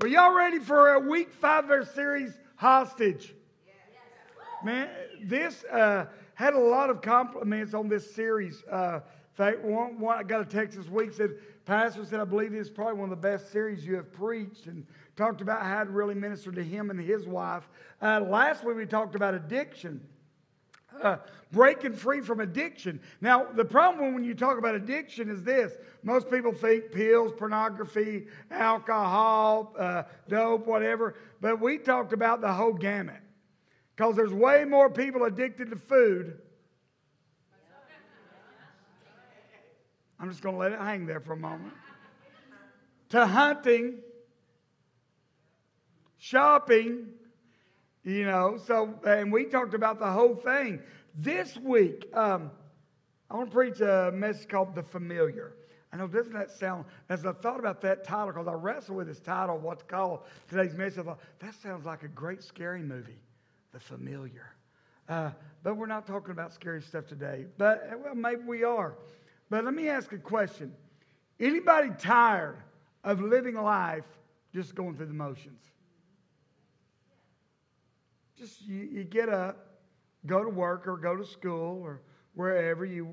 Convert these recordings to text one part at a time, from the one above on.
Well, y'all ready for a week five of our series, Hostage? Man, this uh, had a lot of compliments on this series. Uh, in fact, one, one, I got a text this week said, Pastor said, I believe this is probably one of the best series you have preached, and talked about how it really ministered to him and his wife. Uh, last week we talked about addiction. Uh, breaking free from addiction. Now, the problem when you talk about addiction is this most people think pills, pornography, alcohol, uh, dope, whatever, but we talked about the whole gamut. Because there's way more people addicted to food. I'm just going to let it hang there for a moment. to hunting, shopping, you know. So, and we talked about the whole thing. This week, um, I want to preach a message called The Familiar. I know, doesn't that sound, as I thought about that title, because I wrestled with this title, what's called today's message, I thought, that sounds like a great scary movie, The Familiar. Uh, but we're not talking about scary stuff today. But, well, maybe we are. But let me ask a question. Anybody tired of living life just going through the motions? Just you, you get up, go to work or go to school or wherever you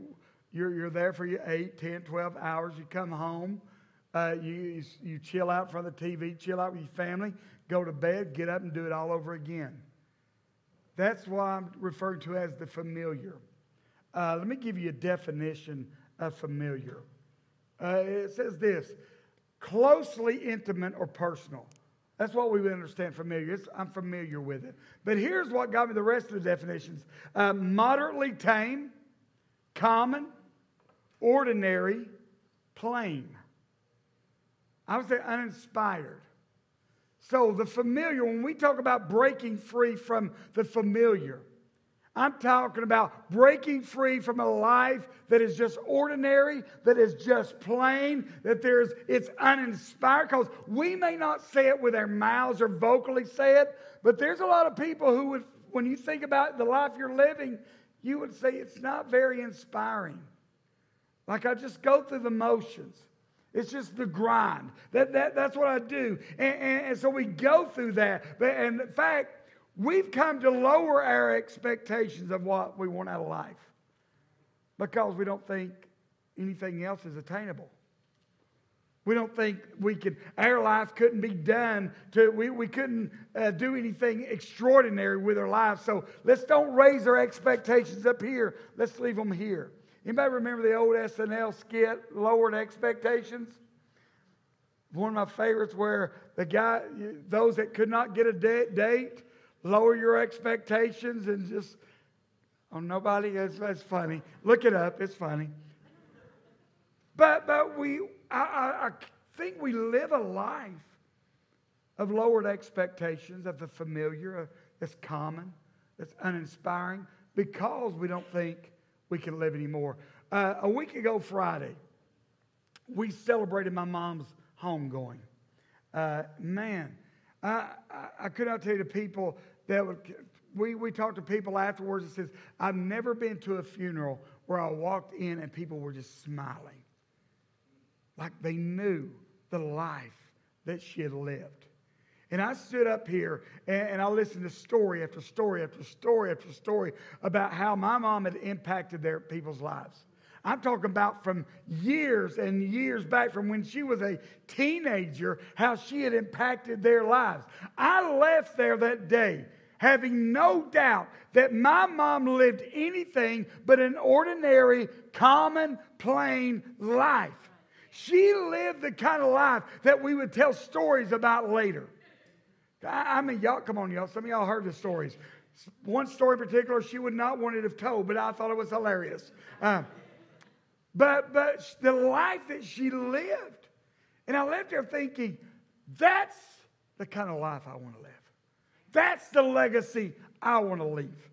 you're, you're there for your 8 10 12 hours. You come home uh, you, you chill out of the tv chill out with your family go to bed get up and do it all over again. That's what i'm referring to as the familiar. Uh, let me give you a definition of familiar. Uh, it says this closely intimate or personal that's what we understand familiar. It's, I'm familiar with it. But here's what got me the rest of the definitions uh, moderately tame, common, ordinary, plain. I would say uninspired. So the familiar, when we talk about breaking free from the familiar, I'm talking about breaking free from a life that is just ordinary, that is just plain, that there's it's uninspired. Because we may not say it with our mouths or vocally say it, but there's a lot of people who would, when you think about the life you're living, you would say it's not very inspiring. Like I just go through the motions. It's just the grind. That, that, that's what I do. And, and, and so we go through that. But, and in fact, We've come to lower our expectations of what we want out of life because we don't think anything else is attainable. We don't think we could, our life couldn't be done to, we, we couldn't uh, do anything extraordinary with our lives. So let's don't raise our expectations up here. Let's leave them here. Anybody remember the old SNL skit, Lowered Expectations? One of my favorites where the guy, those that could not get a date, lower your expectations and just, oh, nobody, that's, that's funny. Look it up, it's funny. But, but we, I, I, I think we live a life of lowered expectations, of the familiar, that's common, that's uninspiring, because we don't think we can live anymore. Uh, a week ago, Friday, we celebrated my mom's homegoing. Uh, man, I, I, I could not tell you the people that would, we, we talked to people afterwards and says, I've never been to a funeral where I walked in and people were just smiling. Like they knew the life that she had lived. And I stood up here and, and I listened to story after story after story after story about how my mom had impacted their people's lives. I'm talking about from years and years back from when she was a teenager, how she had impacted their lives. I left there that day having no doubt that my mom lived anything but an ordinary, common, plain life. She lived the kind of life that we would tell stories about later. I, mean, y'all, come on, y'all. Some of y'all heard the stories. One story in particular, she would not want it have told, but I thought it was hilarious. Uh, but, but the life that she lived. And I left there thinking, that's the kind of life I want to live. That's the legacy I want to leave.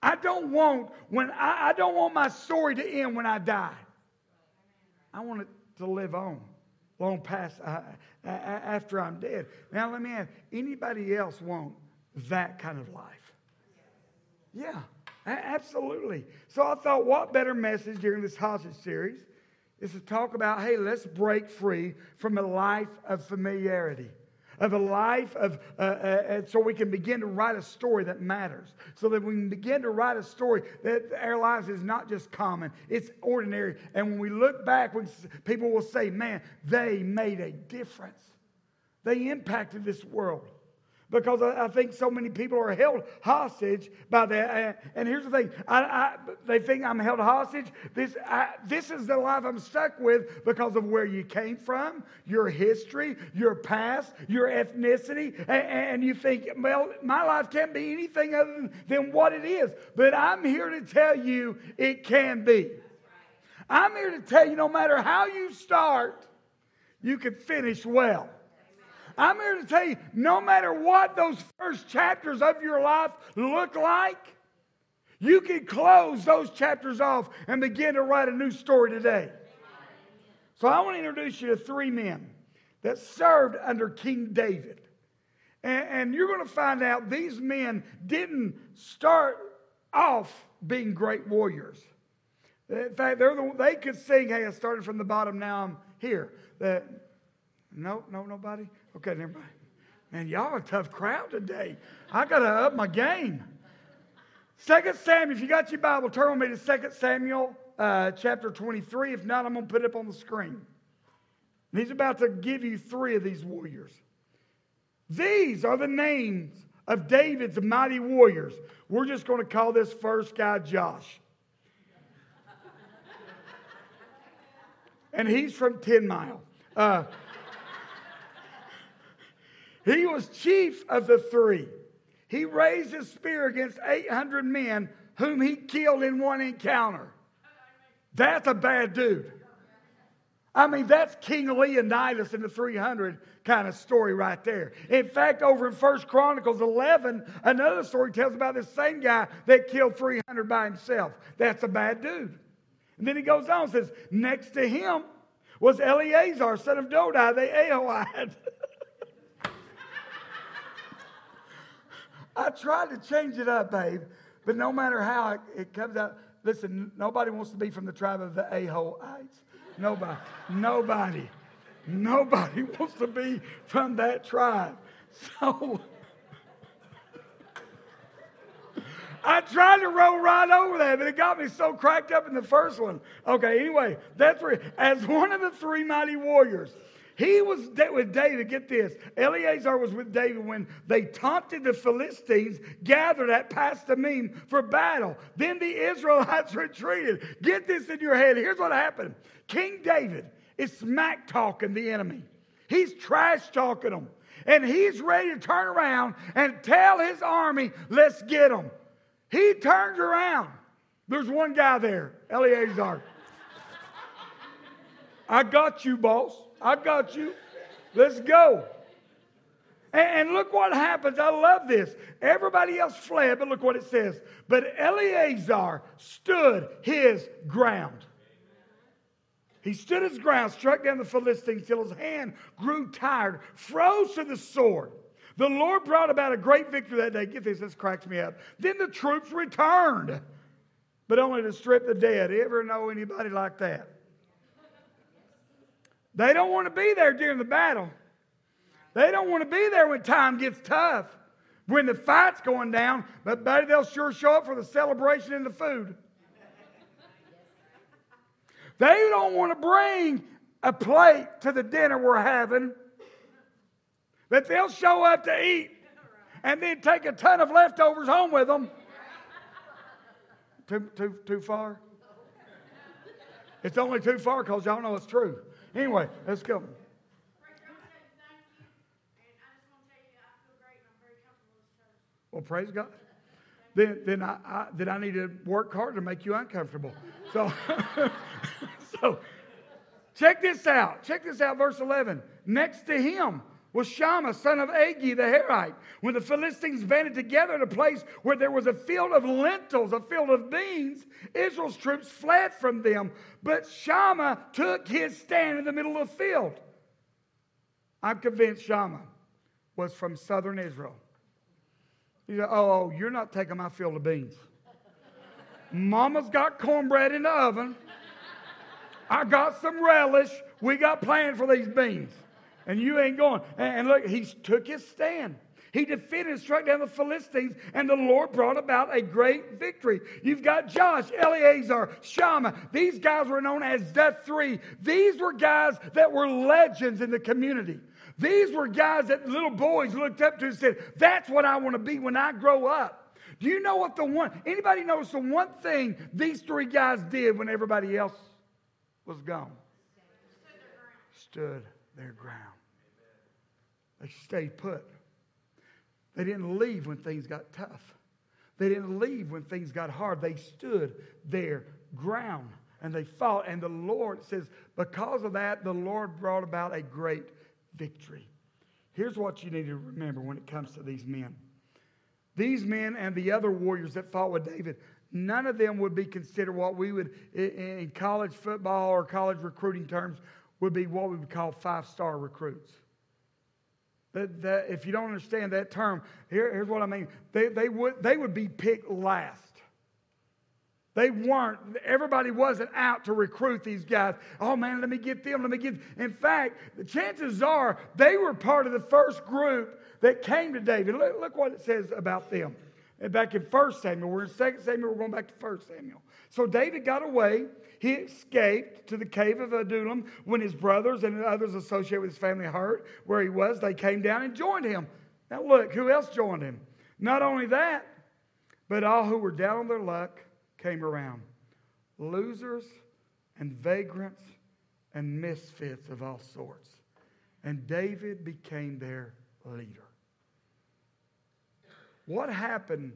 I don't want when I, I don't want my story to end when I die. I want it to live on long past uh, after I'm dead. Now let me ask: anybody else want that kind of life? Yeah, absolutely. So I thought, what better message during this hostage series is to talk about, hey, let's break free from a life of familiarity of a life of, uh, uh, so we can begin to write a story that matters. So that we can begin to write a story that our lives is not just common, it's ordinary. And when we look back, we, people will say, man, they made a difference. They impacted this world because I, think so many people are held hostage by that. And here's the thing I, I, they think I'm held hostage. This, I, this is the life I'm stuck with because of where you came from, your history, your past, your ethnicity. And, and you think, well, my life can't be anything other than, than what it is. But I'm here to tell you it can be. I'm here to tell you no matter how you start, you can finish well. I'm here to tell you no matter what those first chapters of your life look like, you can close those chapters off and begin to write a new story today. So I want to introduce you to three men that served under King David. And, and you're going to find out these men didn't start off being great warriors. In fact, the, they could sing, hey, I started from the bottom, now I'm here. That, no, no, nobody? Okay, never mind. Man, y'all a tough crowd today. I got to up my game. Second Samuel, if you got your Bible, turn with me to Second Samuel uh, chapter 23. If not, I'm going to put it up on the screen. And he's about to give you three of these warriors. These are the names of David's mighty warriors. We're just going to call this first guy Josh. and he's from 10 Mile. Uh, he was chief of the three. He raised his spear against 800 men whom he killed in one encounter. That's a bad dude. I mean, that's King Leonidas in the 300 kind of story right there. In fact, over in First Chronicles 11, another story tells about this same guy that killed 300 by himself. That's a bad dude. And then he goes on and says, next to him was Eleazar, son of Dodai, the Ahohite. I tried to change it up, babe, but no matter how it, it comes out, listen, nobody wants to be from the tribe of the Ahohites. Nobody. nobody. Nobody wants to be from that tribe. So I tried to roll right over that, but it got me so cracked up in the first one. Okay, anyway, that's where, as one of the three mighty warriors, he was with David, get this. Eleazar was with David when they taunted the Philistines gathered at Pas Dammim for battle. Then the Israelites retreated. Get this in your head. Here's what happened King David is smack talking the enemy, he's trash talking them. And he's ready to turn around and tell his army, let's get them. He turns around. There's one guy there, Eleazar. I got you, boss. I got you. Let's go. And, look what happens. I love this. Everybody else fled, but look what it says. But Eleazar stood his ground. He stood his ground, struck down the Philistines till his hand grew tired, froze to the sword. The Lord brought about a great victory that day. Get this, this cracks me up. Then the troops returned, but only to strip the dead. Ever know anybody like that? They don't want to be there during the battle. They don't want to be there when time gets tough, when the fight's going down, but buddy, they'll sure show up for the celebration and the food. They don't want to bring a plate to the dinner we're having, but they'll show up to eat and then take a ton of leftovers home with them. Too, too, too far? It's only too far because y'all know it's true. Anyway, let's go. Well, praise God. Then, then I, I, then I need to work hard to make you uncomfortable. So, so check this out. Check this out, verse 11. Next to him was Shammah, son of Agee the Harite. When the Philistines banded together in a place where there was a field of lentils, a field of beans, Israel's troops fled from them. But Shammah took his stand in the middle of the field. I'm convinced Shammah was from southern Israel. He said, oh, you're not taking my field of beans. Mama's got cornbread in the oven. I got some relish. We got plans for these beans. And you ain't going. And, look, he took his stand. He defeated and struck down the Philistines, and the Lord brought about a great victory. You've got Josh, Eleazar, Shammah. These guys were known as the three. These were guys that were legends in the community. These were guys that little boys looked up to and said, That's what I want to be when I grow up. Do you know what the one, anybody knows the one thing these three guys did when everybody else was gone? Stood their ground. They stayed put. They didn't leave when things got tough. They didn't leave when things got hard. They stood their ground and they fought. And the Lord says, because of that, the Lord brought about a great victory. Here's what you need to remember when it comes to these men. These men and the other warriors that fought with David, none of them would be considered what we would, in college football or college recruiting terms, would be what we would call five star recruits. That, that, if you don't understand that term, here, here's what I mean. They, they, would, they would be picked last. They weren't, everybody wasn't out to recruit these guys. Oh man, let me get them, let me get. In fact, the chances are they were part of the first group that came to David. Look, look what it says about them. Back in 1 Samuel, we're in 2 Samuel, we're going back to 1 Samuel. So David got away. He escaped to the cave of Adullam when his brothers and others associated with his family heard where he was. They came down and joined him. Now, look, who else joined him? Not only that, but all who were down on their luck came around losers and vagrants and misfits of all sorts. And David became their leader. What happened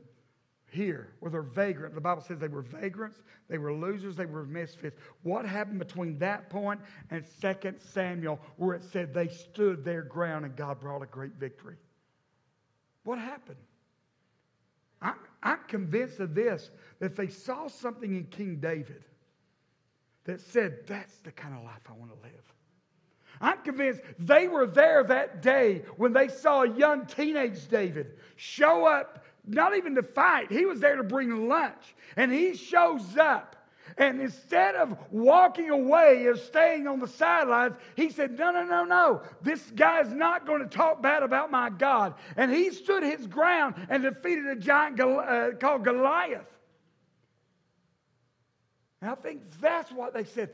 here where they're vagrant. The Bible says they were vagrants, they were losers, they were misfits. What happened between that point and 2 Samuel where it said they stood their ground and God brought a great victory? What happened? I'm, I'm convinced of this that they saw something in King David that said, That's the kind of life I want to live. I'm convinced they were there that day when they saw a young teenage David show up not even to fight. He was there to bring lunch. And he shows up. And instead of walking away or staying on the sidelines, he said, No, no, no, no. This guy's not going to talk bad about my God. And he stood his ground and defeated a giant uh, called Goliath. And I think that's what they said.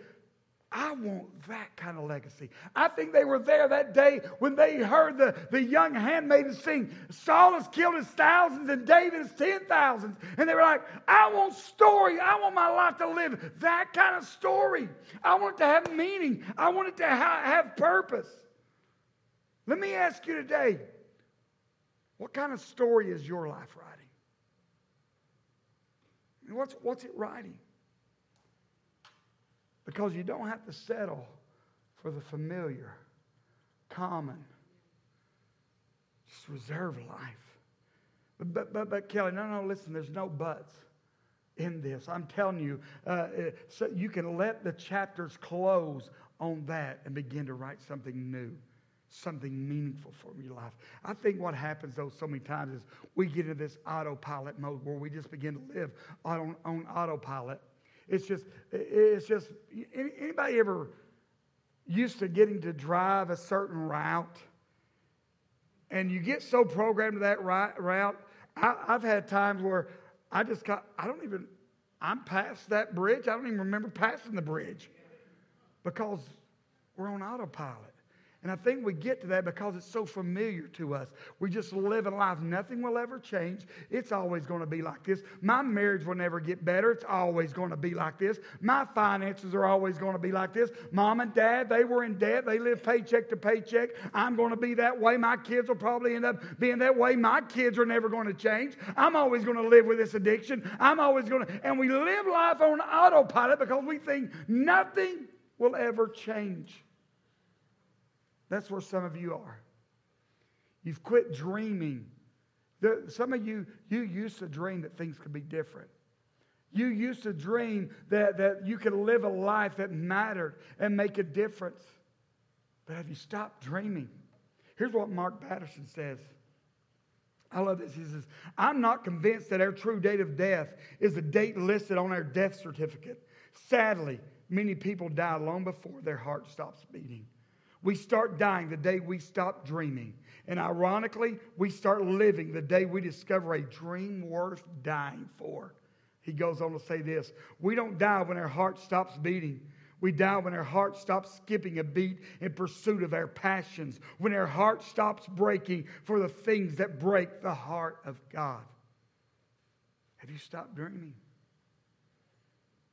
I want that kind of legacy. I think they were there that day when they heard the, the young handmaiden sing, Saul has killed his thousands and David his ten thousands. And they were like, I want story. I want my life to live that kind of story. I want it to have meaning. I want it to ha- have purpose. Let me ask you today what kind of story is your life writing? What's, what's it writing? Because you don't have to settle for the familiar, common, just reserve life. But, but, but, Kelly, no, no, listen, there's no buts in this. I'm telling you, uh, uh, so you can let the chapters close on that and begin to write something new, something meaningful for your life. I think what happens, though, so many times is we get into this autopilot mode where we just begin to live on, on autopilot it's just, it's just, anybody ever used to getting to drive a certain route and you get so programmed to that route? I, have had times where I just got, I don't even, I'm past that bridge. I don't even remember passing the bridge because we're on autopilot. And I think we get to that because it's so familiar to us. We just live in life. Nothing will ever change. It's always going to be like this. My marriage will never get better. It's always going to be like this. My finances are always going to be like this. Mom and dad, they were in debt. They lived paycheck to paycheck. I'm going to be that way. My kids will probably end up being that way. My kids are never going to change. I'm always going to live with this addiction. I'm always going to, and we live life on autopilot because we think nothing will ever change. That's where some of you are. You've quit dreaming. Some of you, you used to dream that things could be different. You used to dream that, that you could live a life that mattered and make a difference. But have you stopped dreaming? Here's what Mark Batterson says. I love this. He says, I'm not convinced that our true date of death is the date listed on our death certificate. Sadly, many people die long before their heart stops beating. We start dying the day we stop dreaming. And ironically, we start living the day we discover a dream worth dying for. He goes on to say this We don't die when our heart stops beating. We die when our heart stops skipping a beat in pursuit of our passions, when our heart stops breaking for the things that break the heart of God. Have you stopped dreaming?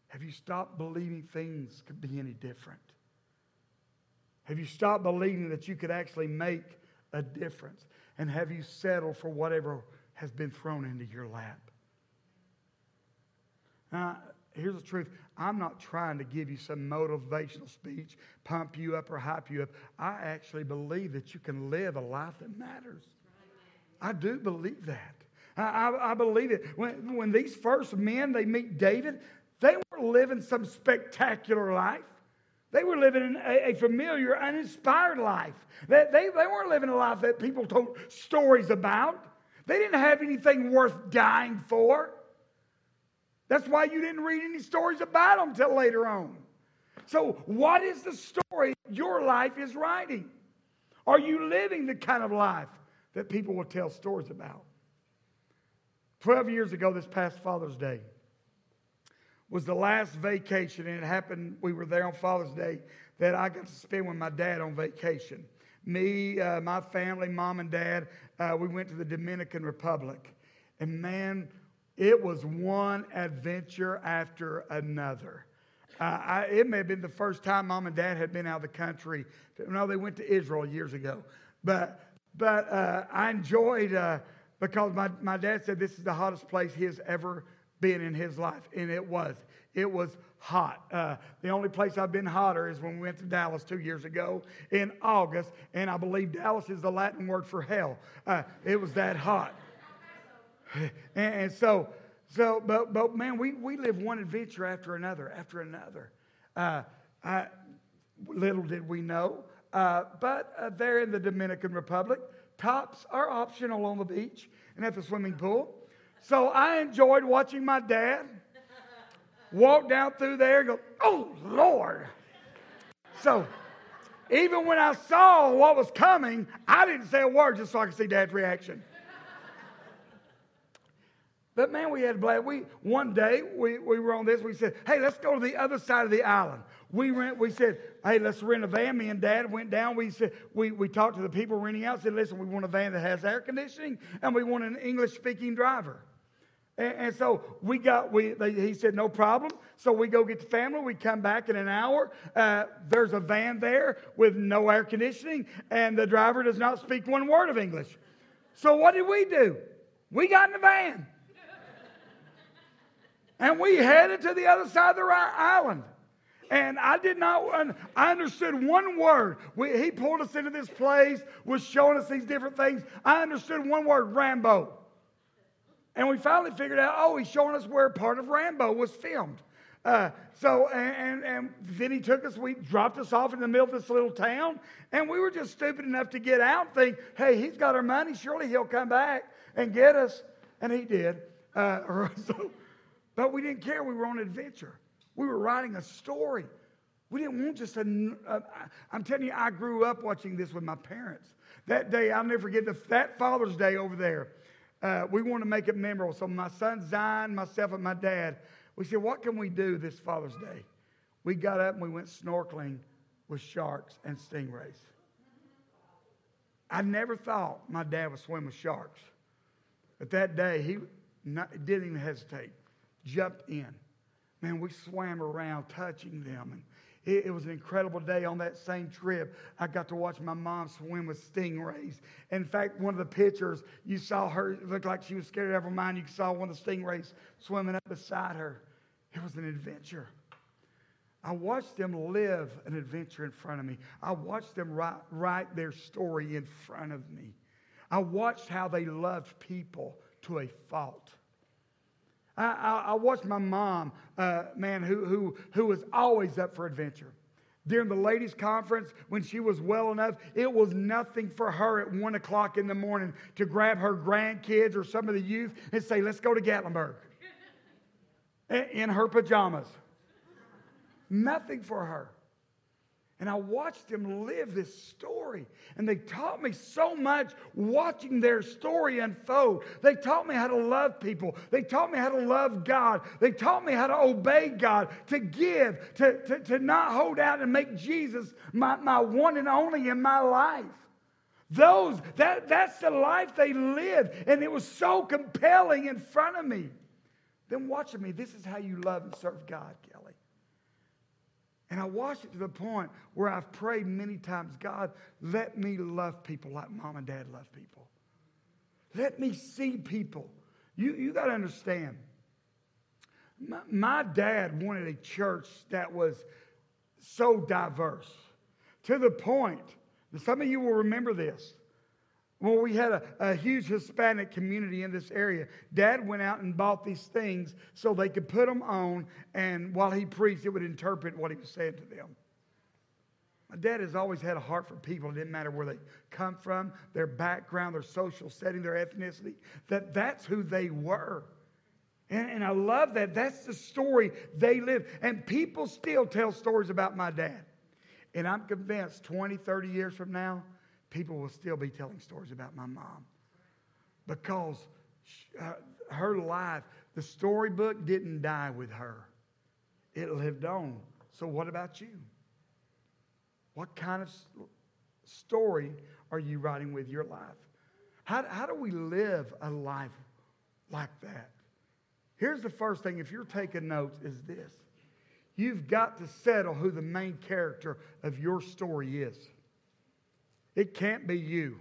Have you stopped believing things could be any different? Have you stopped believing that you could actually make a difference? And have you settled for whatever has been thrown into your lap? Now, here's the truth I'm not trying to give you some motivational speech, pump you up or hype you up. I actually believe that you can live a life that matters. I do believe that. I, I, believe it. When, when these first men, they meet David, they weren't living some spectacular life. They were living a, a familiar, uninspired life. They, they, they weren't living a life that people told stories about. They didn't have anything worth dying for. That's why you didn't read any stories about them till later on. So, what is the story your life is writing? Are you living the kind of life that people will tell stories about? 12 years ago, this past Father's Day, was the last vacation, and it happened, we were there on Father's Day, that I got to spend with my dad on vacation. Me, uh, my family, mom and dad, uh, we went to the Dominican Republic. And man, it was one adventure after another. Uh, I, it may have been the first time mom and dad had been out of the country. No, they went to Israel years ago. But, but uh, I enjoyed, uh, because my, my dad said this is the hottest place he has ever been in his life. And it was. It was hot. Uh, the only place I've been hotter is when we went to Dallas two years ago in August. And I believe Dallas is the Latin word for hell. Uh, it was that hot. And, and so, so, but, but man, we, we live one adventure after another, after another. Uh, I, little did we know, uh, but uh, there in the Dominican Republic, tops are optional on the beach and at the swimming pool. So I enjoyed watching my dad walk down through there and go, oh, Lord. So even when I saw what was coming, I didn't say a word just so I could see dad's reaction. But man, we had a blast. We one day we, we were on this. We said, "Hey, let's go to the other side of the island." We rent. We said, "Hey, let's rent a van." Me and Dad went down. We said we we talked to the people renting out. Said, "Listen, we want a van that has air conditioning, and we want an English-speaking driver." And, and so we got. We they, he said, "No problem." So we go get the family. We come back in an hour. Uh, there's a van there with no air conditioning, and the driver does not speak one word of English. So what did we do? We got in the van. And we headed to the other side of the island. And I did not, I understood one word. We, he pulled us into this place, was showing us these different things. I understood one word Rambo. And we finally figured out, oh, he's showing us where part of Rambo was filmed. Uh, so, and, and, and, then he took us, we dropped us off in the middle of this little town, and we were just stupid enough to get out and think, hey, he's got our money, surely he'll come back and get us. And he did. Uh, so, but we didn't care. We were on an adventure. We were writing a story. We didn't want just a. a I'm telling you, I grew up watching this with my parents. That day, I'll never forget the, that Father's Day over there. Uh, we want to make it memorable. So my son Zion, myself, and my dad, we said, "What can we do this Father's Day?" We got up and we went snorkeling with sharks and stingrays. I never thought my dad would swim with sharks, but that day he not, didn't even hesitate jumped in. Man, we swam around touching them. And it, it, was an incredible day on that same trip. I got to watch my mom swim with stingrays. In fact, one of the pictures, you saw her, it looked like she was scared out of her mind. You saw one of the stingrays swimming up beside her. It was an adventure. I watched them live an adventure in front of me. I watched them write, write their story in front of me. I watched how they loved people to a fault. I, I, I watched my mom, uh, man, who, who, who was always up for adventure. During the ladies' conference, when she was well enough, it was nothing for her at one o'clock in the morning to grab her grandkids or some of the youth and say, Let's go to Gatlinburg in her pajamas. Nothing for her. And I watched them live this story. And they taught me so much watching their story unfold. They taught me how to love people. They taught me how to love God. They taught me how to obey God, to give, to, to, to not hold out and make Jesus my, my one and only in my life. Those, that, that's the life they lived. And it was so compelling in front of me. Then watching me, this is how you love and serve God. And I watched it to the point where I've prayed many times God, let me love people like mom and dad love people. Let me see people. You, you got to understand. My, my dad wanted a church that was so diverse to the point, that some of you will remember this. Well, we had a, a, huge Hispanic community in this area. Dad went out and bought these things so they could put them on, and while he preached, it would interpret what he was saying to them. My dad has always had a heart for people. It didn't matter where they come from, their background, their social setting, their ethnicity, that that's who they were. And, and I love that. That's the story they live. And people still tell stories about my dad. And I'm convinced 20, 30 years from now, people will still be telling stories about my mom because uh, her life, the storybook didn't die with her, it lived on. So, what about you? What kind of story are you writing with your life? How, how do we live a life like that? Here's the first thing, if you're taking notes, is this. You've got to settle who the main character of your story is. It can't be you.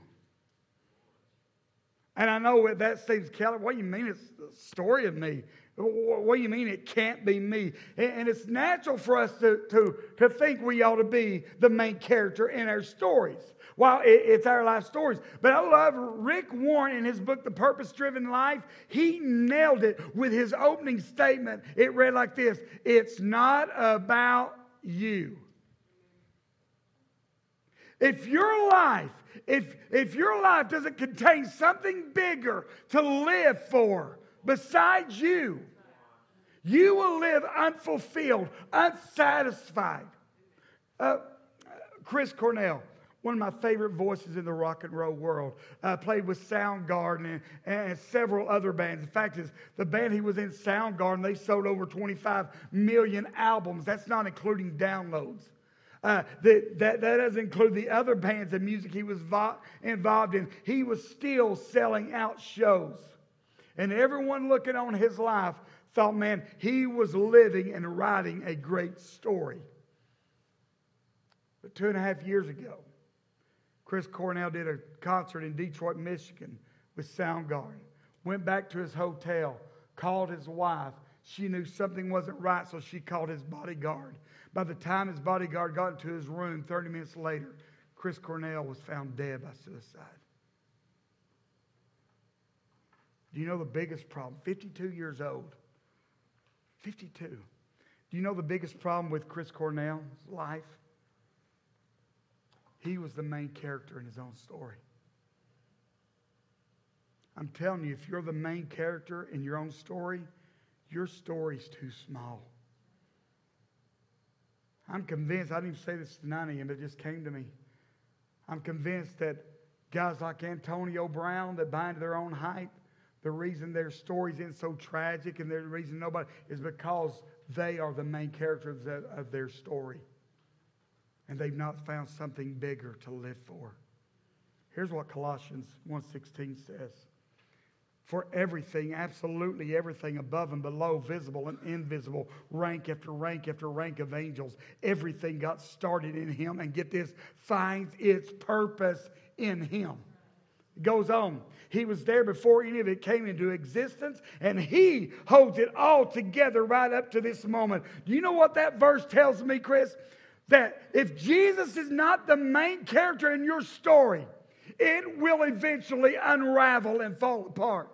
And I know that seems, Kelly, what do you mean it's the story of me? What do you mean it can't be me? And it's natural for us to, to, to think we ought to be the main character in our stories. While it's our life stories. But I love Rick Warren in his book, The Purpose Driven Life. He nailed it with his opening statement. It read like this It's not about you. If your life, if, if your life doesn't contain something bigger to live for besides you, you will live unfulfilled, unsatisfied. Uh, Chris Cornell, one of my favorite voices in the rock and roll world, uh, played with Soundgarden and, and, several other bands. In fact, is the band he was in, Soundgarden, they sold over 25 million albums. That's not including downloads. Uh, that, that, that doesn't include the other bands and music he was vo- involved in. He was still selling out shows. And everyone looking on his life thought, man, he was living and writing a great story. But two and a half years ago, Chris Cornell did a concert in Detroit, Michigan with Soundgarden. Went back to his hotel, called his wife. She knew something wasn't right, so she called his bodyguard. By the time his bodyguard got into his room 30 minutes later, Chris Cornell was found dead by suicide. Do you know the biggest problem? 52 years old. 52. Do you know the biggest problem with Chris Cornell's life? He was the main character in his own story. I'm telling you, if you're the main character in your own story, your story's too small. I'm convinced, I didn't even say this to none of you, but it just came to me. I'm convinced that guys like Antonio Brown that bind their own hype, the reason their stories ain't so tragic and the reason nobody is because they are the main characters of their story. And they've not found something bigger to live for. Here's what Colossians 1:16 says. For everything, absolutely everything above and below, visible and invisible, rank after rank after rank of angels, everything got started in him. And get this, finds its purpose in him. It goes on. He was there before any of it came into existence, and He holds it all together right up to this moment. Do you know what that verse tells me, Chris? That if Jesus is not the main character in your story, it will eventually unravel and fall apart.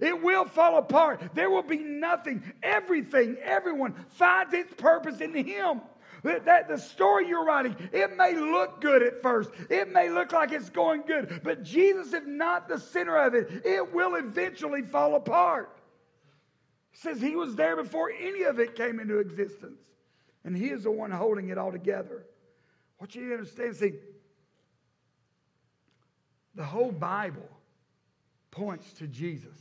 It will fall apart. There will be nothing. Everything, everyone finds its purpose in Him. That the story you're writing, it may look good at first. It may look like it's going good, but Jesus is not the center of it. It will eventually fall apart. He says he was there before any of it came into existence. And he is the one holding it all together. What you need to understand, see, the whole Bible points to Jesus.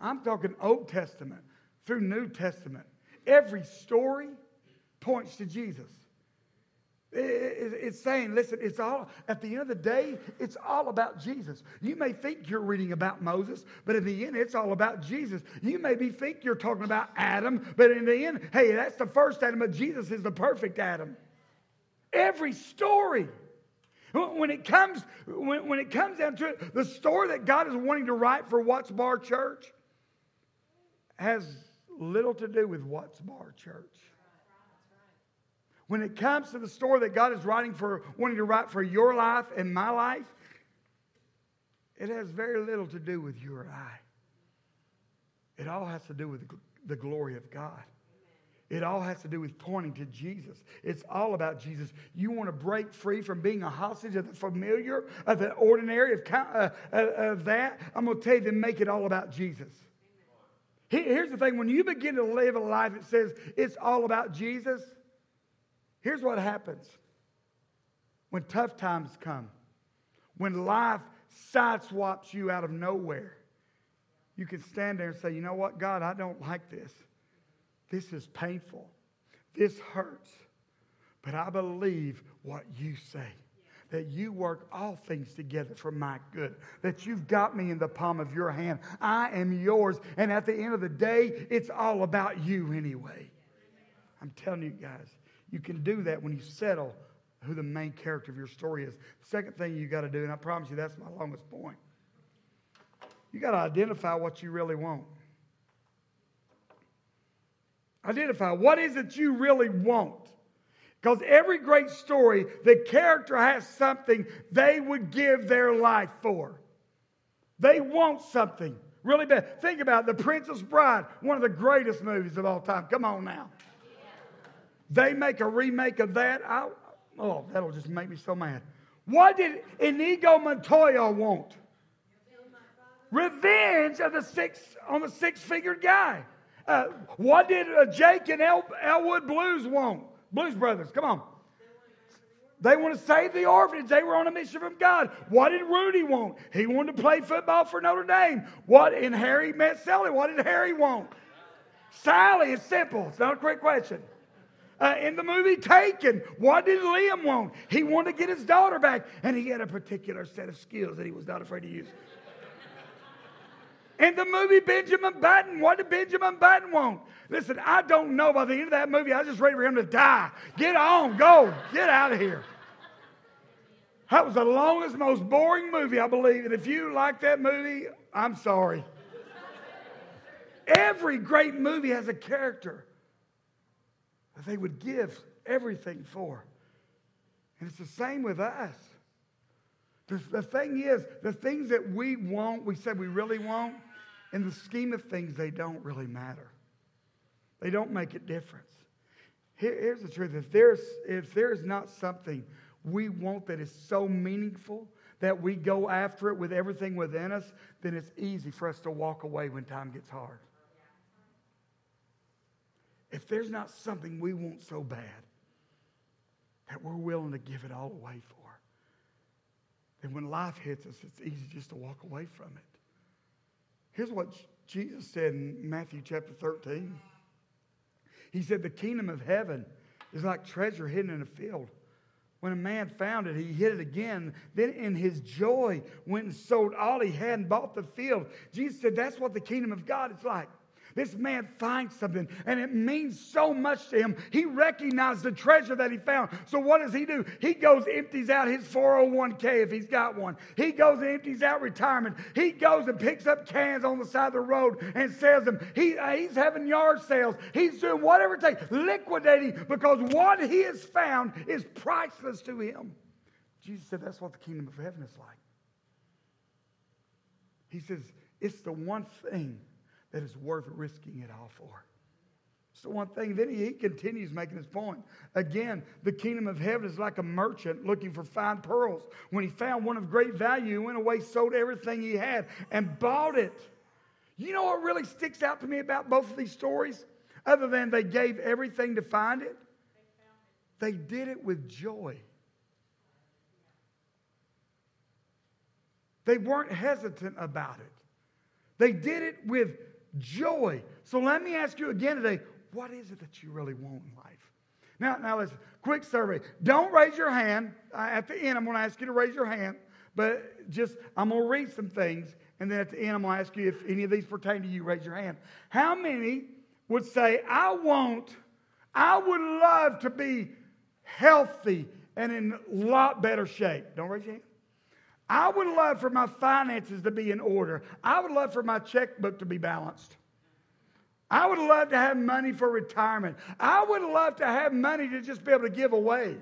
I'm talking Old Testament through New Testament. Every story points to Jesus. It's saying, listen, it's all, at the end of the day, it's all about Jesus. You may think you're reading about Moses, but in the end, it's all about Jesus. You may be think you're talking about Adam, but in the end, hey, that's the first Adam, but Jesus is the perfect Adam. Every story. When it comes, when, when it comes down to it, the story that God is wanting to write for Watts Bar Church has little to do with Watts Bar Church. When it comes to the story that God is writing for, wanting to write for your life and my life, it has very little to do with you or I. It all has to do with the glory of God. It all has to do with pointing to Jesus. It's all about Jesus. You want to break free from being a hostage of the familiar, of the ordinary, of, uh, uh, of that. I'm going to tell you to make it all about Jesus. Here's the thing when you begin to live a life that says it's all about Jesus, here's what happens. When tough times come, when life sideswipes you out of nowhere, you can stand there and say, You know what, God, I don't like this. This is painful. This hurts. But I believe what you say that you work all things together for my good, that you've got me in the palm of your hand. I am yours. And at the end of the day, it's all about you anyway. I'm telling you guys, you can do that when you settle who the main character of your story is. Second thing you got to do, and I promise you that's my longest point, you got to identify what you really want. Identify what is it you really want. Because every great story, the character has something they would give their life for. They want something really bad. Think about it, The Princess Bride, one of the greatest movies of all time. Come on now. They make a remake of that. I, oh, that'll just make me so mad. What did Inigo Montoya want? Revenge of the six on the six-figured guy. Uh, what did uh, Jake and El, Elwood Blues want? Blues Brothers, come on. They want to save the orphanage. They were on a mission from God. What did Rudy want? He wanted to play football for Notre Dame. What in Harry met Sally? What did Harry want? Sally is simple. It's not a quick question. Uh, in the movie Taken, what did Liam want? He wanted to get his daughter back, and he had a particular set of skills that he was not afraid to use. In the movie Benjamin Button, what did Benjamin Button want? Listen, I don't know. By the end of that movie, I was just ready for him to die. Get on, go, get out of here. That was the longest, most boring movie, I believe. And if you like that movie, I'm sorry. Every great movie has a character that they would give everything for. And it's the same with us. The, the thing is, the things that we want, we said we really want, in the scheme of things, they don't really matter. They don't make a difference. Here, here's the truth if there's, if there's not something we want that is so meaningful that we go after it with everything within us, then it's easy for us to walk away when time gets hard. If there's not something we want so bad that we're willing to give it all away for, then when life hits us, it's easy just to walk away from it. Here's what Jesus said in Matthew chapter 13. He said, The kingdom of heaven is like treasure hidden in a field. When a man found it, he hid it again. Then, in his joy, went and sold all he had and bought the field. Jesus said, That's what the kingdom of God is like. This man finds something and it means so much to him. He recognized the treasure that he found. So what does he do? He goes, empties out his 401k if he's got one. He goes and empties out retirement. He goes and picks up cans on the side of the road and sells them. He, uh, he's having yard sales. He's doing whatever it takes, liquidating because what he has found is priceless to him. Jesus said that's what the kingdom of heaven is like. He says, it's the one thing that is worth risking it all for. So one thing. Then he, continues making his point. Again, the kingdom of heaven is like a merchant looking for fine pearls. When he found one of great value, he went away, sold everything he had, and bought it. You know what really sticks out to me about both of these stories? Other than they gave everything to find it? they did it with joy. They weren't hesitant about it. They did it with joy. So let me ask you again today what is it that you really want in life? Now, now listen, quick survey. Don't raise your hand. Uh, at the end, I'm going to ask you to raise your hand, but just, I'm going to read some things, and then at the end, I'm going to ask you if any of these pertain to you. Raise your hand. How many would say, I want, I would love to be healthy and in a lot better shape? Don't raise your hand. I would love for my finances to be in order. I would love for my checkbook to be balanced. I would love to have money for retirement. I would love to have money to just be able to give away.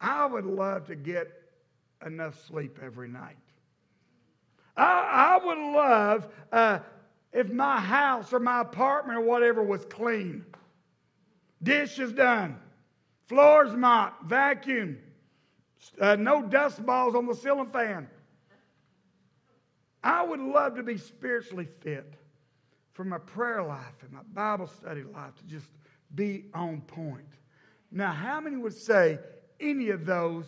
I would love to get enough sleep every night. I, I would love uh, if my house or my apartment or whatever was clean, dishes done, floors mopped, vacuumed, uh, no dust balls on the ceiling fan. I would love to be spiritually fit for my prayer life and my Bible study life to just be on point. Now, how many would say any of those?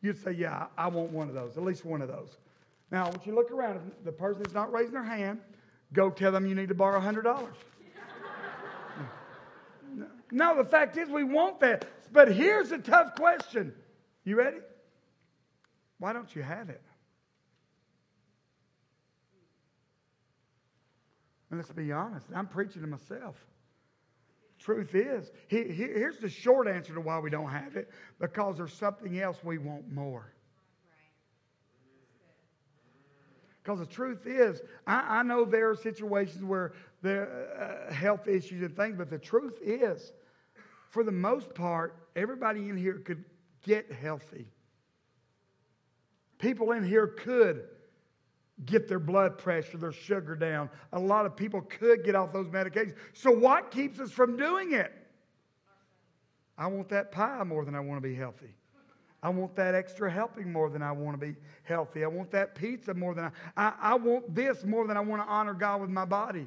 You'd say, Yeah, I want one of those, at least one of those. Now, I want you to look around. If the person that's not raising their hand, go tell them you need to borrow $100. no, the fact is, we want that. But here's a tough question. You ready? Why don't you have it? And let's be honest, I'm preaching to myself. Truth is, he, he, here's the short answer to why we don't have it because there's something else we want more. Because the truth is, I, I, know there are situations where there are uh, health issues and things, but the truth is, for the most part, everybody in here could get healthy. People in here could get their blood pressure, their sugar down. A lot of people could get off those medications. So, what keeps us from doing it? I want that pie more than I want to be healthy. I want that extra helping more than I want to be healthy. I want that pizza more than I, I, I want this more than I want to honor God with my body.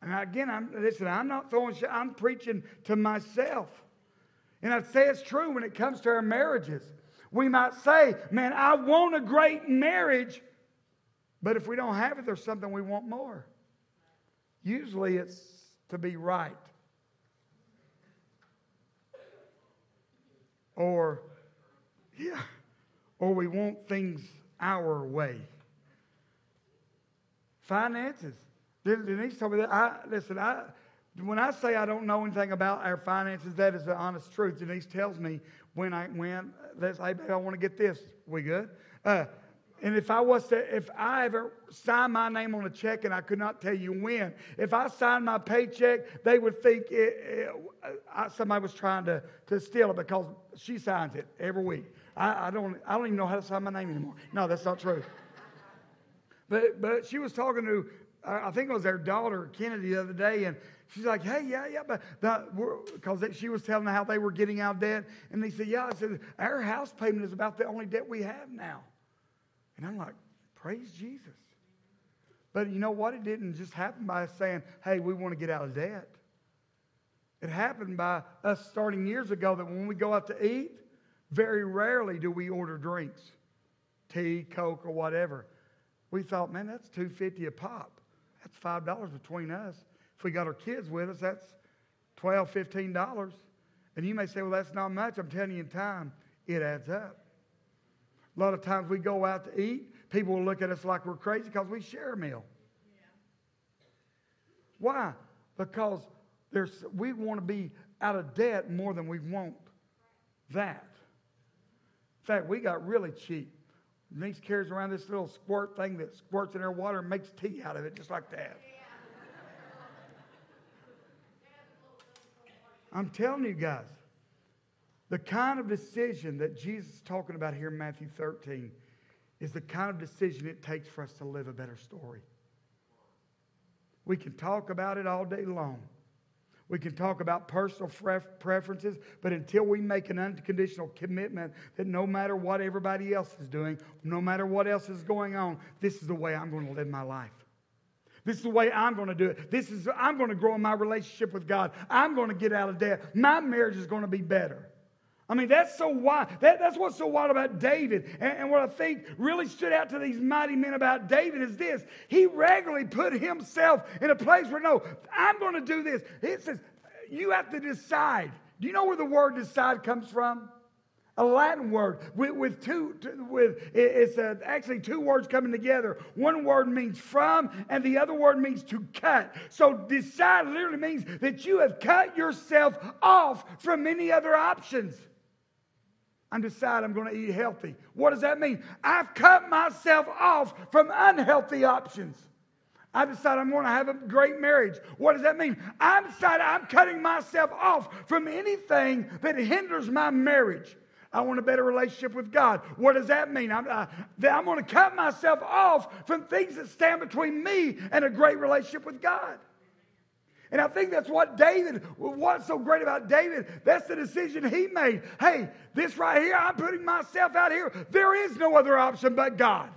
And again, I'm, listen, I'm not throwing I'm preaching to myself. And I'd say it's true when it comes to our marriages. We might say, man, I want a great marriage, but if we don't have it, there's something we want more. Usually it's to be right. Or, yeah, or we want things our way. Finances. Denise told me that. I, listen, I, when I say I don't know anything about our finances, that is the honest truth. Denise tells me when I when let's say, baby, I want to get this. We good? Uh, and if I was to, if I ever signed my name on a check and I could not tell you when, if I signed my paycheck, they would think it, it, I, somebody was trying to, to steal it because she signs it every week. I, I, don't, I don't even know how to sign my name anymore. No, that's not true. But, but she was talking to, I think it was their daughter, Kennedy, the other day, and She's like, hey, yeah, yeah, but because she was telling how they were getting out of debt. And they said, yeah, I said, our house payment is about the only debt we have now. And I'm like, praise Jesus. But you know what? It didn't just happen by saying, hey, we want to get out of debt. It happened by us starting years ago that when we go out to eat, very rarely do we order drinks, tea, Coke, or whatever. We thought, man, that's 250 a pop. That's $5 between us. If we got our kids with us, that's $12, $15. And you may say, well, that's not much. I'm telling you, in time, it adds up. A lot of times we go out to eat, people will look at us like we're crazy because we share a meal. Yeah. Why? Because there's, we want to be out of debt more than we want that. In fact, we got really cheap. Denise carries around this little squirt thing that squirts in her water and makes tea out of it, just like that. I'm telling you guys, the kind of decision that Jesus is talking about here in Matthew 13 is the kind of decision it takes for us to live a better story. We can talk about it all day long. We can talk about personal preferences, but until we make an unconditional commitment that no matter what everybody else is doing, no matter what else is going on, this is the way I'm going to live my life. This is the way I'm going to do it. This is I'm going to grow in my relationship with God. I'm going to get out of debt. My marriage is going to be better. I mean, that's so wild. That, that's what's so wild about David. And, and, what I think really stood out to these mighty men about David is this. He regularly put himself in a place where, no, I'm going to do this. It says, you have to decide. Do you know where the word decide comes from? A Latin word with, with two, with it's uh, actually two words coming together. One word means from, and the other word means to cut. So decide literally means that you have cut yourself off from any other options. I'm deciding I'm going to eat healthy. What does that mean? I've cut myself off from unhealthy options. I decide I'm going to have a great marriage. What does that mean? I decide I'm cutting myself off from anything that hinders my marriage. I want a better relationship with God. What does that mean? I'm, uh, I'm going to cut myself off from things that stand between me and a great relationship with God. And I think that's what David, what's so great about David, that's the decision he made. Hey, this right here, I'm putting myself out here. There is no other option but God.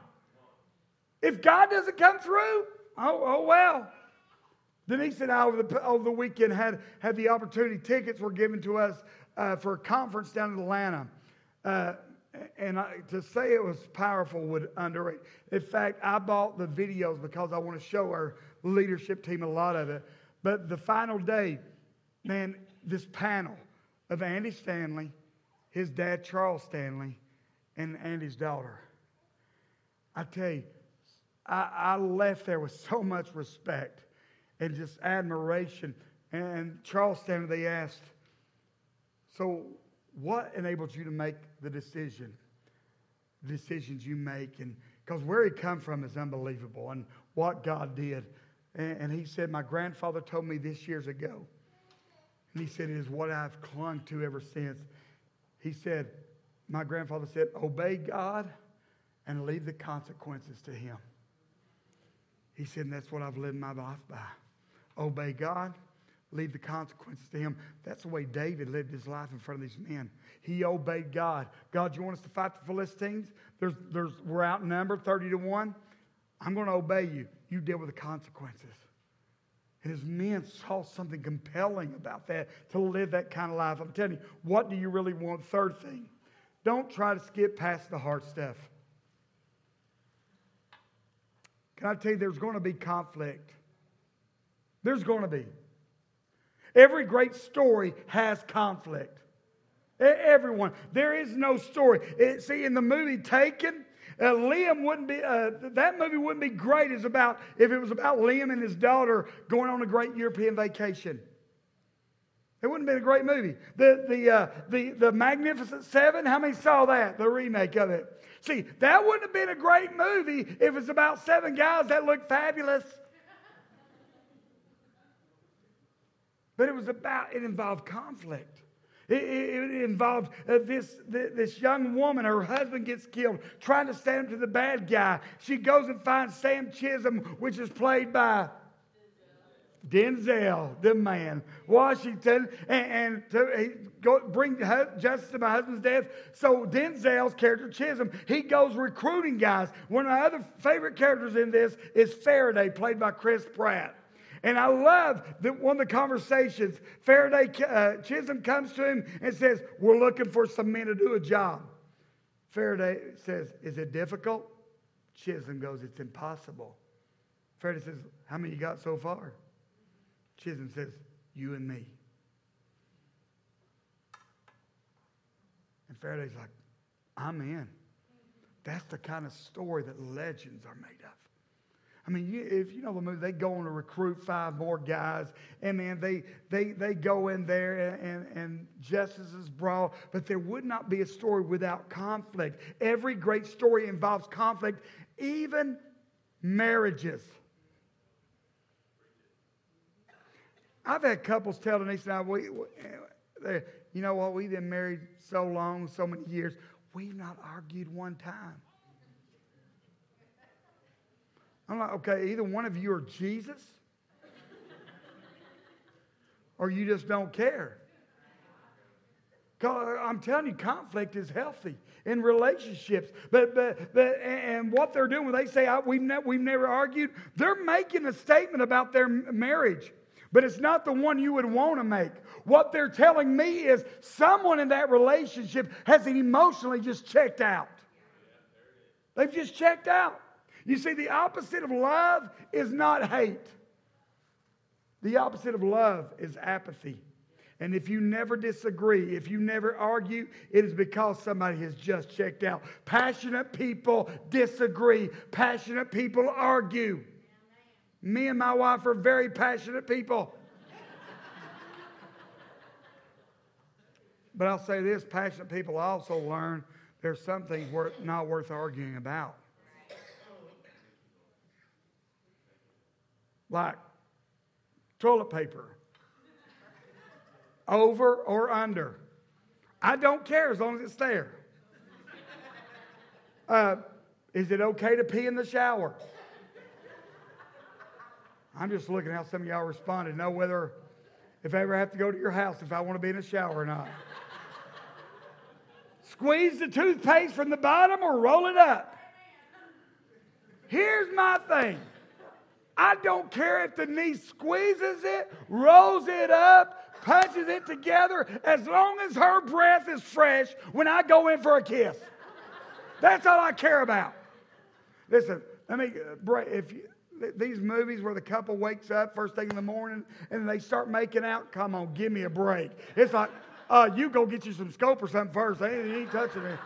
If God doesn't come through, oh, oh well. Denise and I over the, over the weekend had, had the opportunity, tickets were given to us uh, for a conference down in Atlanta. Uh, and I, to say it was powerful would underrate. In fact, I bought the videos because I want to show our leadership team a lot of it. But the final day, man, this panel of Andy Stanley, his dad, Charles Stanley, and Andy's daughter. I tell you, I, I left there with so much respect and just admiration. And Charles Stanley, they asked, So, what enabled you to make the decision? The decisions you make. And because where he come from is unbelievable and what God did. And, and he said, My grandfather told me this years ago. And he said, It is what I've clung to ever since. He said, My grandfather said, Obey God and leave the consequences to Him. He said, and that's what I've lived my life by. Obey God, leave the consequences to Him. That's the way David lived his life in front of these men. He obeyed God. God, you want us to fight the Philistines? There's, there's, we're outnumbered 30 to 1. I'm going to obey you you deal with the consequences. And his men saw something compelling about that to live that kind of life. I'm telling you, what do you really want? Third thing, don't try to skip past the hard stuff. Can I tell you, there's going to be conflict. There's going to be. Every great story has conflict. Everyone. There is no story. It, see, in the movie Taken, uh, Liam wouldn't be, uh, that movie wouldn't be great as about, if it was about Liam and his daughter going on a great European vacation. It wouldn't have been a great movie. The, the, uh, the, the Magnificent Seven, how many saw that? The remake of it. See, that wouldn't have been a great movie if it's about seven guys that look fabulous. But it was about, it involved conflict. It, it, involved uh, this, this young woman, her husband gets killed, trying to stand up to the bad guy. She goes and finds Sam Chisholm, which is played by Denzel, the man, Washington, and, and to go, bring justice to my husband's death. So Denzel's character, Chisholm, he goes recruiting guys. One of my other favorite characters in this is Faraday, played by Chris Pratt. And I love that one of the conversations, Faraday uh, Chisholm comes to him and says, We're looking for some men to do a job. Faraday says, Is it difficult? Chisholm goes, It's impossible. Faraday says, How many you got so far? Chisholm says, You and me. And Faraday's like, I'm in. That's the kind of story that legends are made of. I mean, you, if you know the movie, they go on to recruit five more guys, and man, they they they go in there, and, and, and justice is brought. But there would not be a story without conflict. Every great story involves conflict, even marriages. I've had couples tell Denise and I, we, we, you know what, we've been married so long, so many years, we've not argued one time. I'm like, okay, either one of you are Jesus or you just don't care. I'm telling you, conflict is healthy in relationships. But, but, but and what they're doing when they say, we've, ne- we've never argued, they're making a statement about their marriage. But it's not the one you would want to make. What they're telling me is someone in that relationship has emotionally just checked out. They've just checked out. You see, the opposite of love is not hate. The opposite of love is apathy. And if you never disagree, if you never argue, it is because somebody has just checked out. Passionate people disagree, passionate people argue. Me and my wife are very passionate people. but I'll say this passionate people also learn there's some things worth, not worth arguing about. Like toilet paper over or under. I don't care as long as it's there. Uh, is it okay to pee in the shower? I'm just looking how some of y'all responded. Know whether, if I ever have to go to your house, if I want to be in a shower or not. Squeeze the toothpaste from the bottom or roll it up. Here's my thing I don't care if Denise squeezes it, rolls it up, punches it together as long as her breath is fresh when I go in for a kiss. That's all I care about. Listen, let me break. If you, these movies where the couple wakes up first thing in the morning and they start making out, come on, give me a break. It's like, uh, you go get you some scope or something first. Ain't, ain't touching it.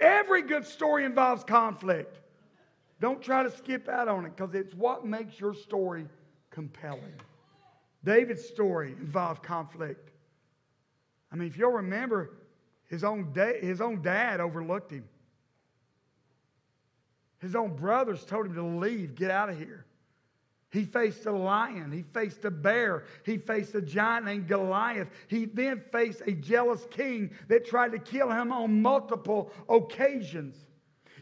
Every good story involves conflict. Don't try to skip out on it because it's what makes your story compelling. David's story involved conflict. I mean, if you'll remember, his own, da- his own dad overlooked him. His own brothers told him to leave, get out of here. He faced a lion. He faced a bear. He faced a giant named Goliath. He then faced a jealous king that tried to kill him on multiple occasions.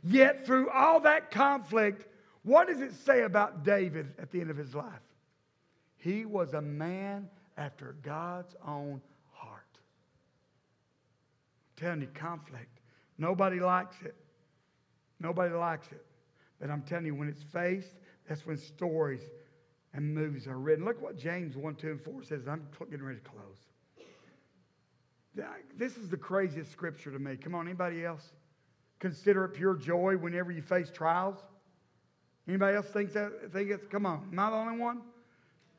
Yet, through all that conflict, what does it say about David at the end of his life? He was a man after God's own heart. I'm telling you, conflict. Nobody likes it. Nobody likes it. But I'm telling you, when it's faced, that's when stories and movies are written. Look what James 1, 2, and 4 says. I'm getting ready to close. This is the craziest scripture to me. Come on, anybody else? Consider it pure joy whenever you face trials. Anybody else think that? Think it's, come on, am I the only one?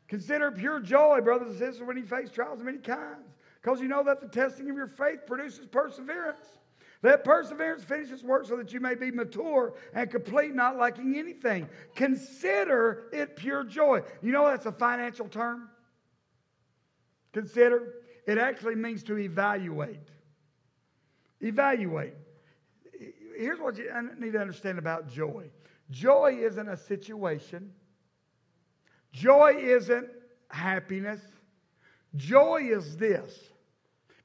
Consider pure joy, brothers and sisters, when you face trials of many kinds, because you know that the testing of your faith produces perseverance. Let perseverance finish its work so that you may be mature and complete, not lacking anything. Consider it pure joy. You know that's a financial term? Consider. It actually means to evaluate. Evaluate. Here's what you need to understand about joy joy isn't a situation. Joy isn't happiness. Joy is this.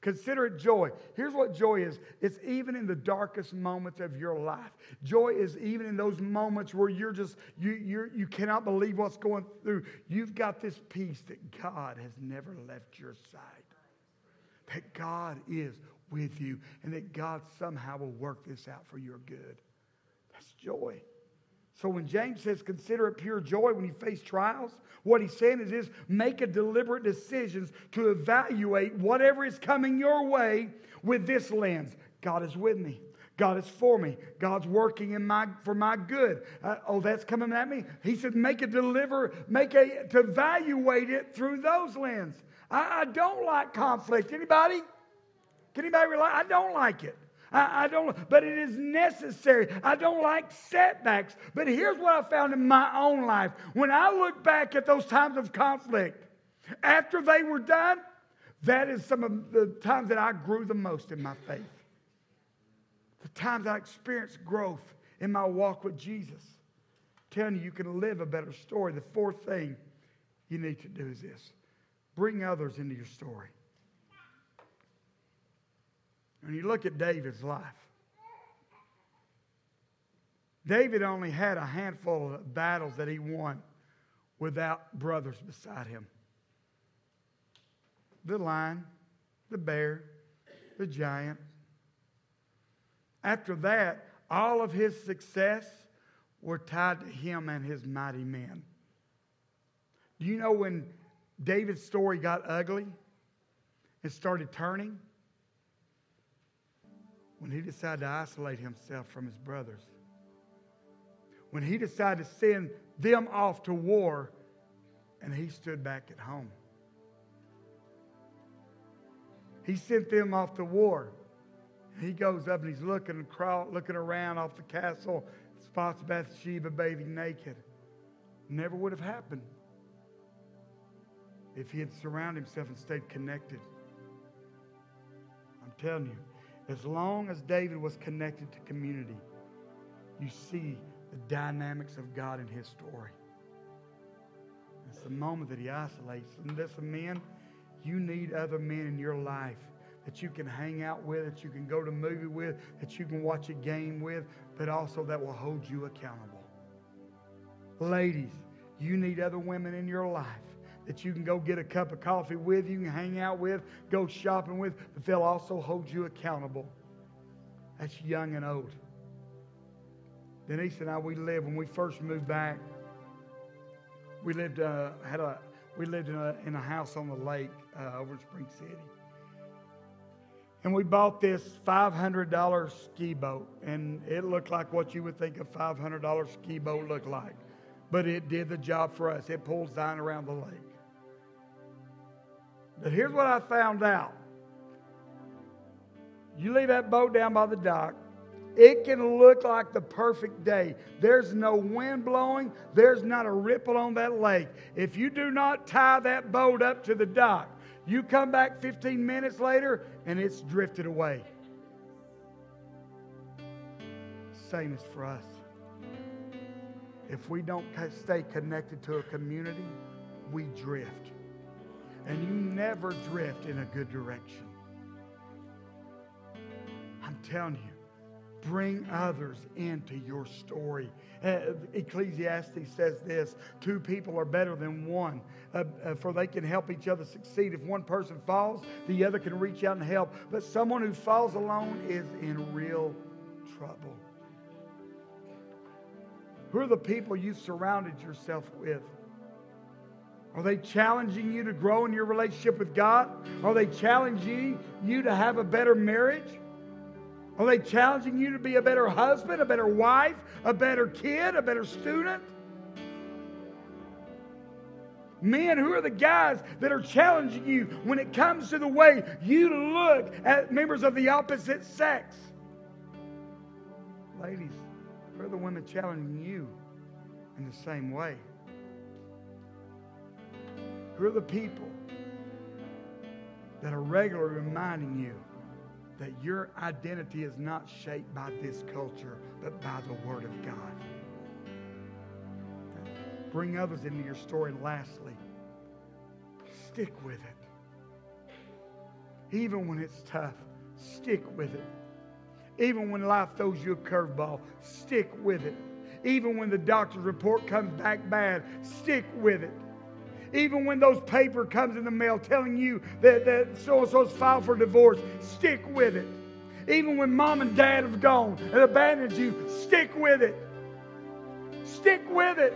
Consider it joy. Here's what joy is it's even in the darkest moments of your life. Joy is even in those moments where you're just, you, you're, you cannot believe what's going through. You've got this peace that God has never left your side, that God is with you, and that God somehow will work this out for your good. That's joy. So when James says, consider it pure joy when you face trials, what he's saying is this make a deliberate decision to evaluate whatever is coming your way with this lens. God is with me. God is for me. God's working in my for my good. Uh, oh, that's coming at me. He said, make a deliver, make a to evaluate it through those lens. I, I don't like conflict. Anybody? Can anybody rely? I don't like it. I, I, don't, but it is necessary. I don't like setbacks. But here's what I found in my own life. When I look back at those times of conflict, after they were done, that is some of the times that I grew the most in my faith. The times I experienced growth in my walk with Jesus. I'm telling you, you can live a better story. The fourth thing you need to do is this bring others into your story. When you look at David's life, David only had a handful of battles that he won without brothers beside him. The lion, the bear, the giant. After that, all of his success were tied to him and his mighty men. Do you know when David's story got ugly and started turning? When he decided to isolate himself from his brothers. When he decided to send them off to war and he stood back at home. He sent them off to war. He goes up and he's looking, looking around off the castle, spots Bathsheba bathing naked. Never would have happened if he had surrounded himself and stayed connected. I'm telling you, as long as David was connected to community, you see the dynamics of God in his story. It's the moment that he isolates. And listen, men, you need other men in your life that you can hang out with, that you can go to a movie with, that you can watch a game with, but also that will hold you accountable. Ladies, you need other women in your life that you can go get a cup of coffee with, you can hang out with, go shopping with, but they'll also hold you accountable. That's young and old. Denise and I, we lived when we first moved back. We lived uh, had a we lived in a in a house on the lake uh, over in Spring City, and we bought this five hundred dollar ski boat, and it looked like what you would think a five hundred dollar ski boat looked like, but it did the job for us. It pulls Zion around the lake. But here's what I found out. You leave that boat down by the dock, it can look like the perfect day. There's no wind blowing, there's not a ripple on that lake. If you do not tie that boat up to the dock, you come back 15 minutes later and it's drifted away. Same as for us. If we don't stay connected to a community, we drift and you never drift in a good direction. I'm telling you, bring others into your story. Uh, Ecclesiastes says this two people are better than one, uh, uh, for they can help each other succeed. If one person falls, the other can reach out and help. But someone who falls alone is in real trouble. Who are the people you've surrounded yourself with? Are they challenging you to grow in your relationship with God? Are they challenging you to have a better marriage? Are they challenging you to be a better husband, a better wife, a better kid, a better student? Men, who are the guys that are challenging you when it comes to the way you look at members of the opposite sex? Ladies, who are the women challenging you in the same way? Who are the people that are regularly reminding you that your identity is not shaped by this culture, but by the Word of God? Bring others into your story. And lastly, stick with it. Even when it's tough, stick with it. Even when life throws you a curveball, stick with it. Even when the doctor's report comes back bad, stick with it. Even when those paper comes in the mail telling you that, that so-and-so's filed for divorce, stick with it. Even when mom and dad have gone and abandoned you, stick with it. Stick with it.